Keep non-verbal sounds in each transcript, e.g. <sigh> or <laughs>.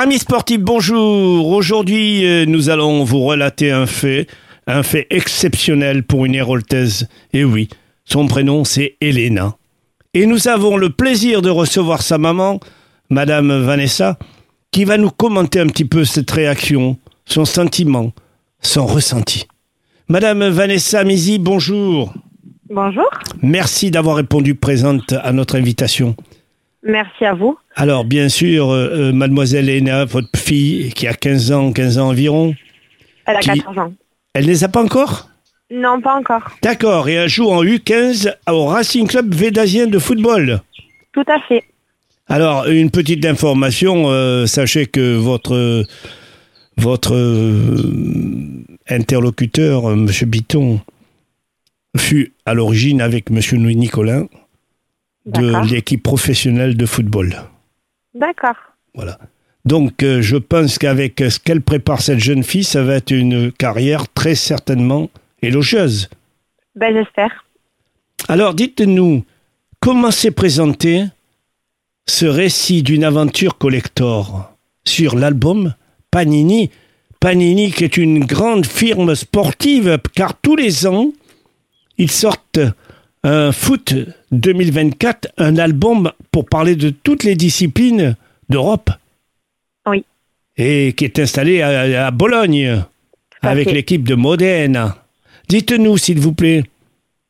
Amis sportifs, bonjour. Aujourd'hui, euh, nous allons vous relater un fait, un fait exceptionnel pour une héroltaise. Et oui, son prénom c'est Elena. Et nous avons le plaisir de recevoir sa maman, Madame Vanessa, qui va nous commenter un petit peu cette réaction, son sentiment, son ressenti. Madame Vanessa Mizi, bonjour. Bonjour. Merci d'avoir répondu présente à notre invitation. Merci à vous. Alors, bien sûr, euh, euh, mademoiselle Elena, votre fille, qui a 15 ans, 15 ans environ, Elle a Qui- 14 ans. elle ne les a pas encore? Non, pas encore. D'accord, et elle joue en U15 au Racing Club Védasien de football. Tout à fait. Alors, une petite information, euh, sachez que votre, votre interlocuteur, Monsieur Biton, fut à l'origine avec Monsieur Nicolin de l'équipe professionnelle de football. D'accord. Voilà. Donc, euh, je pense qu'avec ce qu'elle prépare cette jeune fille, ça va être une carrière très certainement élogieuse. Ben, j'espère. Alors, dites-nous, comment s'est présenté ce récit d'une aventure collector sur l'album Panini? Panini, qui est une grande firme sportive, car tous les ans, ils sortent un foot 2024, un album pour parler de toutes les disciplines d'Europe. Oui. Et qui est installé à, à Bologne, avec l'équipe de Modène. Dites-nous, s'il vous plaît.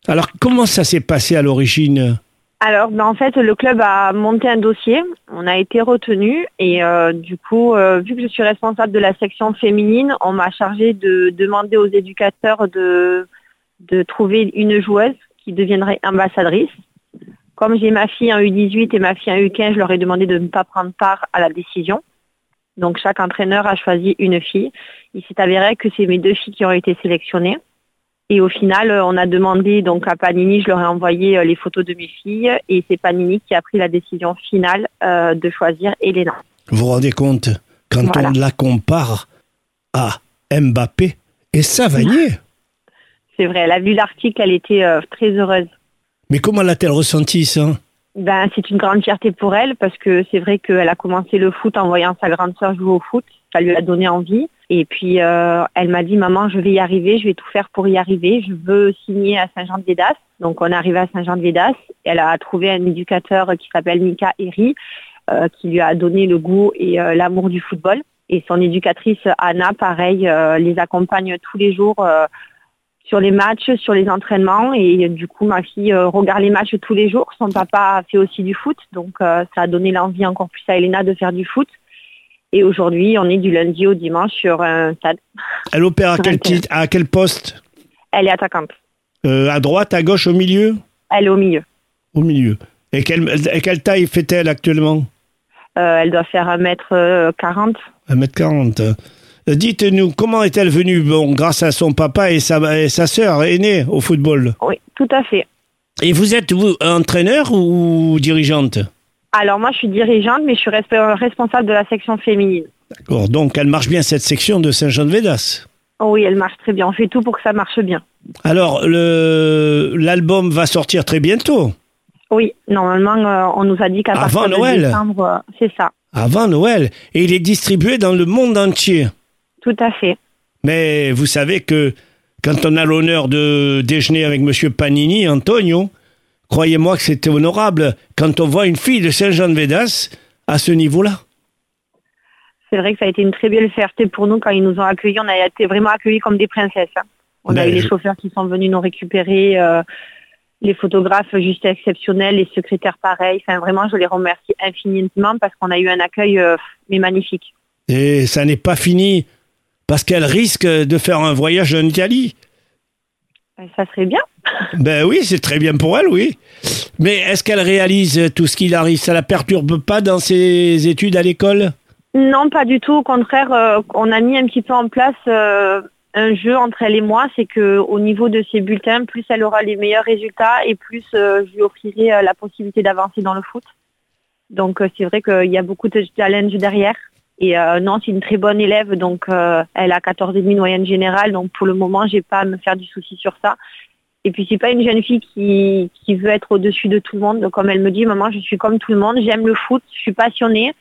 Alors, comment ça s'est passé à l'origine? Alors, ben, en fait, le club a monté un dossier. On a été retenu et euh, du coup, euh, vu que je suis responsable de la section féminine, on m'a chargé de demander aux éducateurs de, de trouver une joueuse qui deviendrait ambassadrice. Comme j'ai ma fille en U18 et ma fille en U15, je leur ai demandé de ne pas prendre part à la décision. Donc chaque entraîneur a choisi une fille. Il s'est avéré que c'est mes deux filles qui ont été sélectionnées. Et au final, on a demandé donc à Panini, je leur ai envoyé euh, les photos de mes filles et c'est Panini qui a pris la décision finale euh, de choisir Elena. Vous vous rendez compte Quand Voilà. on la compare à Mbappé et Savanier? C'est vrai, elle a vu l'article, elle était euh, très heureuse. Mais comment l'a-t-elle ressenti, ça? Ben, c'est une grande fierté pour elle parce que c'est vrai qu'elle a commencé le foot en voyant sa grande sœur jouer au foot. Ça lui a donné envie. Et puis, euh, elle m'a dit, maman, je vais y arriver, je vais tout faire pour y arriver. Je veux signer à Saint-Jean-de-Védas. Donc, on est arrivé à Saint-Jean-de-Védas. Elle a trouvé un éducateur qui s'appelle Mika Eri, euh, qui lui a donné le goût et euh, l'amour du football. Et son éducatrice, Anna, pareil, euh, les accompagne tous les jours sur les matchs, sur les entraînements. Et euh, du coup, ma fille euh, regarde les matchs tous les jours. Son papa fait aussi du foot. Donc, euh, ça a donné l'envie encore plus à Elena de faire du foot. Et aujourd'hui, on est du lundi au dimanche sur un stade. Elle opère à quel, titre, à quel poste? Elle est attaquante. Euh, À droite, à gauche, au milieu? Elle est au milieu. Au milieu. Et quelle, et quelle taille fait-elle actuellement? Euh, elle doit faire 1m40. 1m40. Dites-nous, comment est-elle venue Bon, grâce à son papa et sa, et sa sœur aînée au football. Oui, tout à fait. Et vous êtes, vous, entraîneur ou dirigeante? Alors moi, je suis dirigeante, mais je suis resp- responsable de la section féminine. D'accord, donc elle marche bien cette section de Saint-Jean-de-Védas? Oh oui, elle marche très bien. On fait tout pour que ça marche bien. Alors, le- l'album va sortir très bientôt, Oui, normalement, euh, on nous a dit qu'à Avant partir de Noël? décembre, euh, c'est ça. avant Noël, et il est distribué dans le monde entier? Tout à fait. Mais vous savez que quand on a l'honneur de déjeuner avec Monsieur Panini, Antonio, croyez-moi que c'était honorable quand on voit une fille de Saint-Jean-de-Védas à ce niveau-là. C'est vrai que ça a été une très belle fierté pour nous quand ils nous ont accueillis. On a été vraiment accueillis comme des princesses. hein. On a Ben, eu les chauffeurs qui sont venus nous récupérer, euh, les photographes juste exceptionnels, les secrétaires pareils. Enfin, vraiment, je les remercie infiniment parce qu'on a eu un accueil euh, mais magnifique. Et ça n'est pas fini parce qu'elle risque de faire un voyage en Italie. Euh, Ça serait bien. <laughs> Ben oui, c'est très bien pour elle, oui. Mais est-ce qu'elle réalise tout ce qui arrive? Ça la perturbe pas dans ses études à l'école? Non, pas du tout. Au contraire, euh, on a mis un petit peu en place euh, un jeu entre elle et moi. C'est que au niveau de ses bulletins, plus elle aura les meilleurs résultats et plus euh, je lui offrirai la possibilité d'avancer dans le foot. Donc c'est vrai qu'il y a beaucoup de challenge derrière. Et euh, non, c'est une très bonne élève, donc euh, elle a 14,5 de moyenne générale, donc pour le moment, j'ai pas à me faire du souci sur ça. Et puis c'est pas une jeune fille qui, qui veut être au-dessus de tout le monde. Comme elle me dit, maman, je suis comme tout le monde, j'aime le foot, je suis passionnée.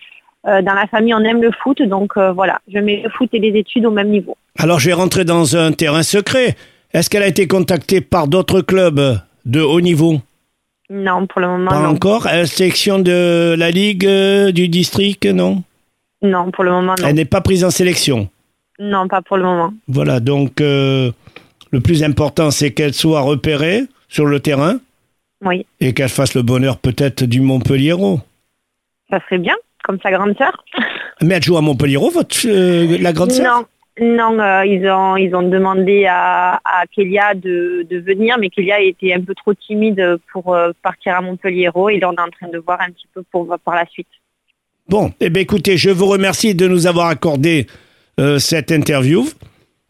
Euh, dans la famille, on aime le foot, donc euh, voilà, je mets le foot et les études au même niveau. Alors je vais rentrer dans un terrain secret. Est-ce qu'elle a été contactée par d'autres clubs de haut niveau? Non, pour le moment, Pas non. encore Sélection de la Ligue, du district, non? Non, pour le moment, non. Elle n'est pas prise en sélection. Non, pas pour le moment. Voilà, donc euh, le plus important, c'est qu'elle soit repérée sur le terrain Oui, et qu'elle fasse le bonheur peut-être du Montpelliero. ça serait bien, comme sa grande sœur. <laughs> Mais elle joue à Montpelliero, votre, euh, la grande sœur? Non, non, euh, ils ont ils ont demandé à, à Kélia de, de venir, mais Kélia était un peu trop timide pour euh, partir à Montpellier. Et là, on est en train de voir un petit peu pour par la suite. Bon, eh bien écoutez, je vous remercie de nous avoir accordé euh, cette interview.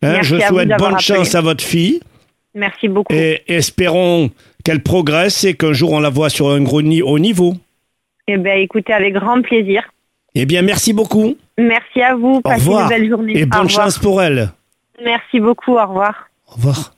Hein, je souhaite bonne appelé. chance à votre fille Merci beaucoup. et espérons qu'elle progresse et qu'un jour on la voit sur un gros ni- haut niveau. Eh bien, écoutez, avec grand plaisir. Eh bien, merci beaucoup Merci à vous. Au Passez revoir. une belle journée. et bonne chance pour elle. Merci beaucoup. Au revoir. Au revoir.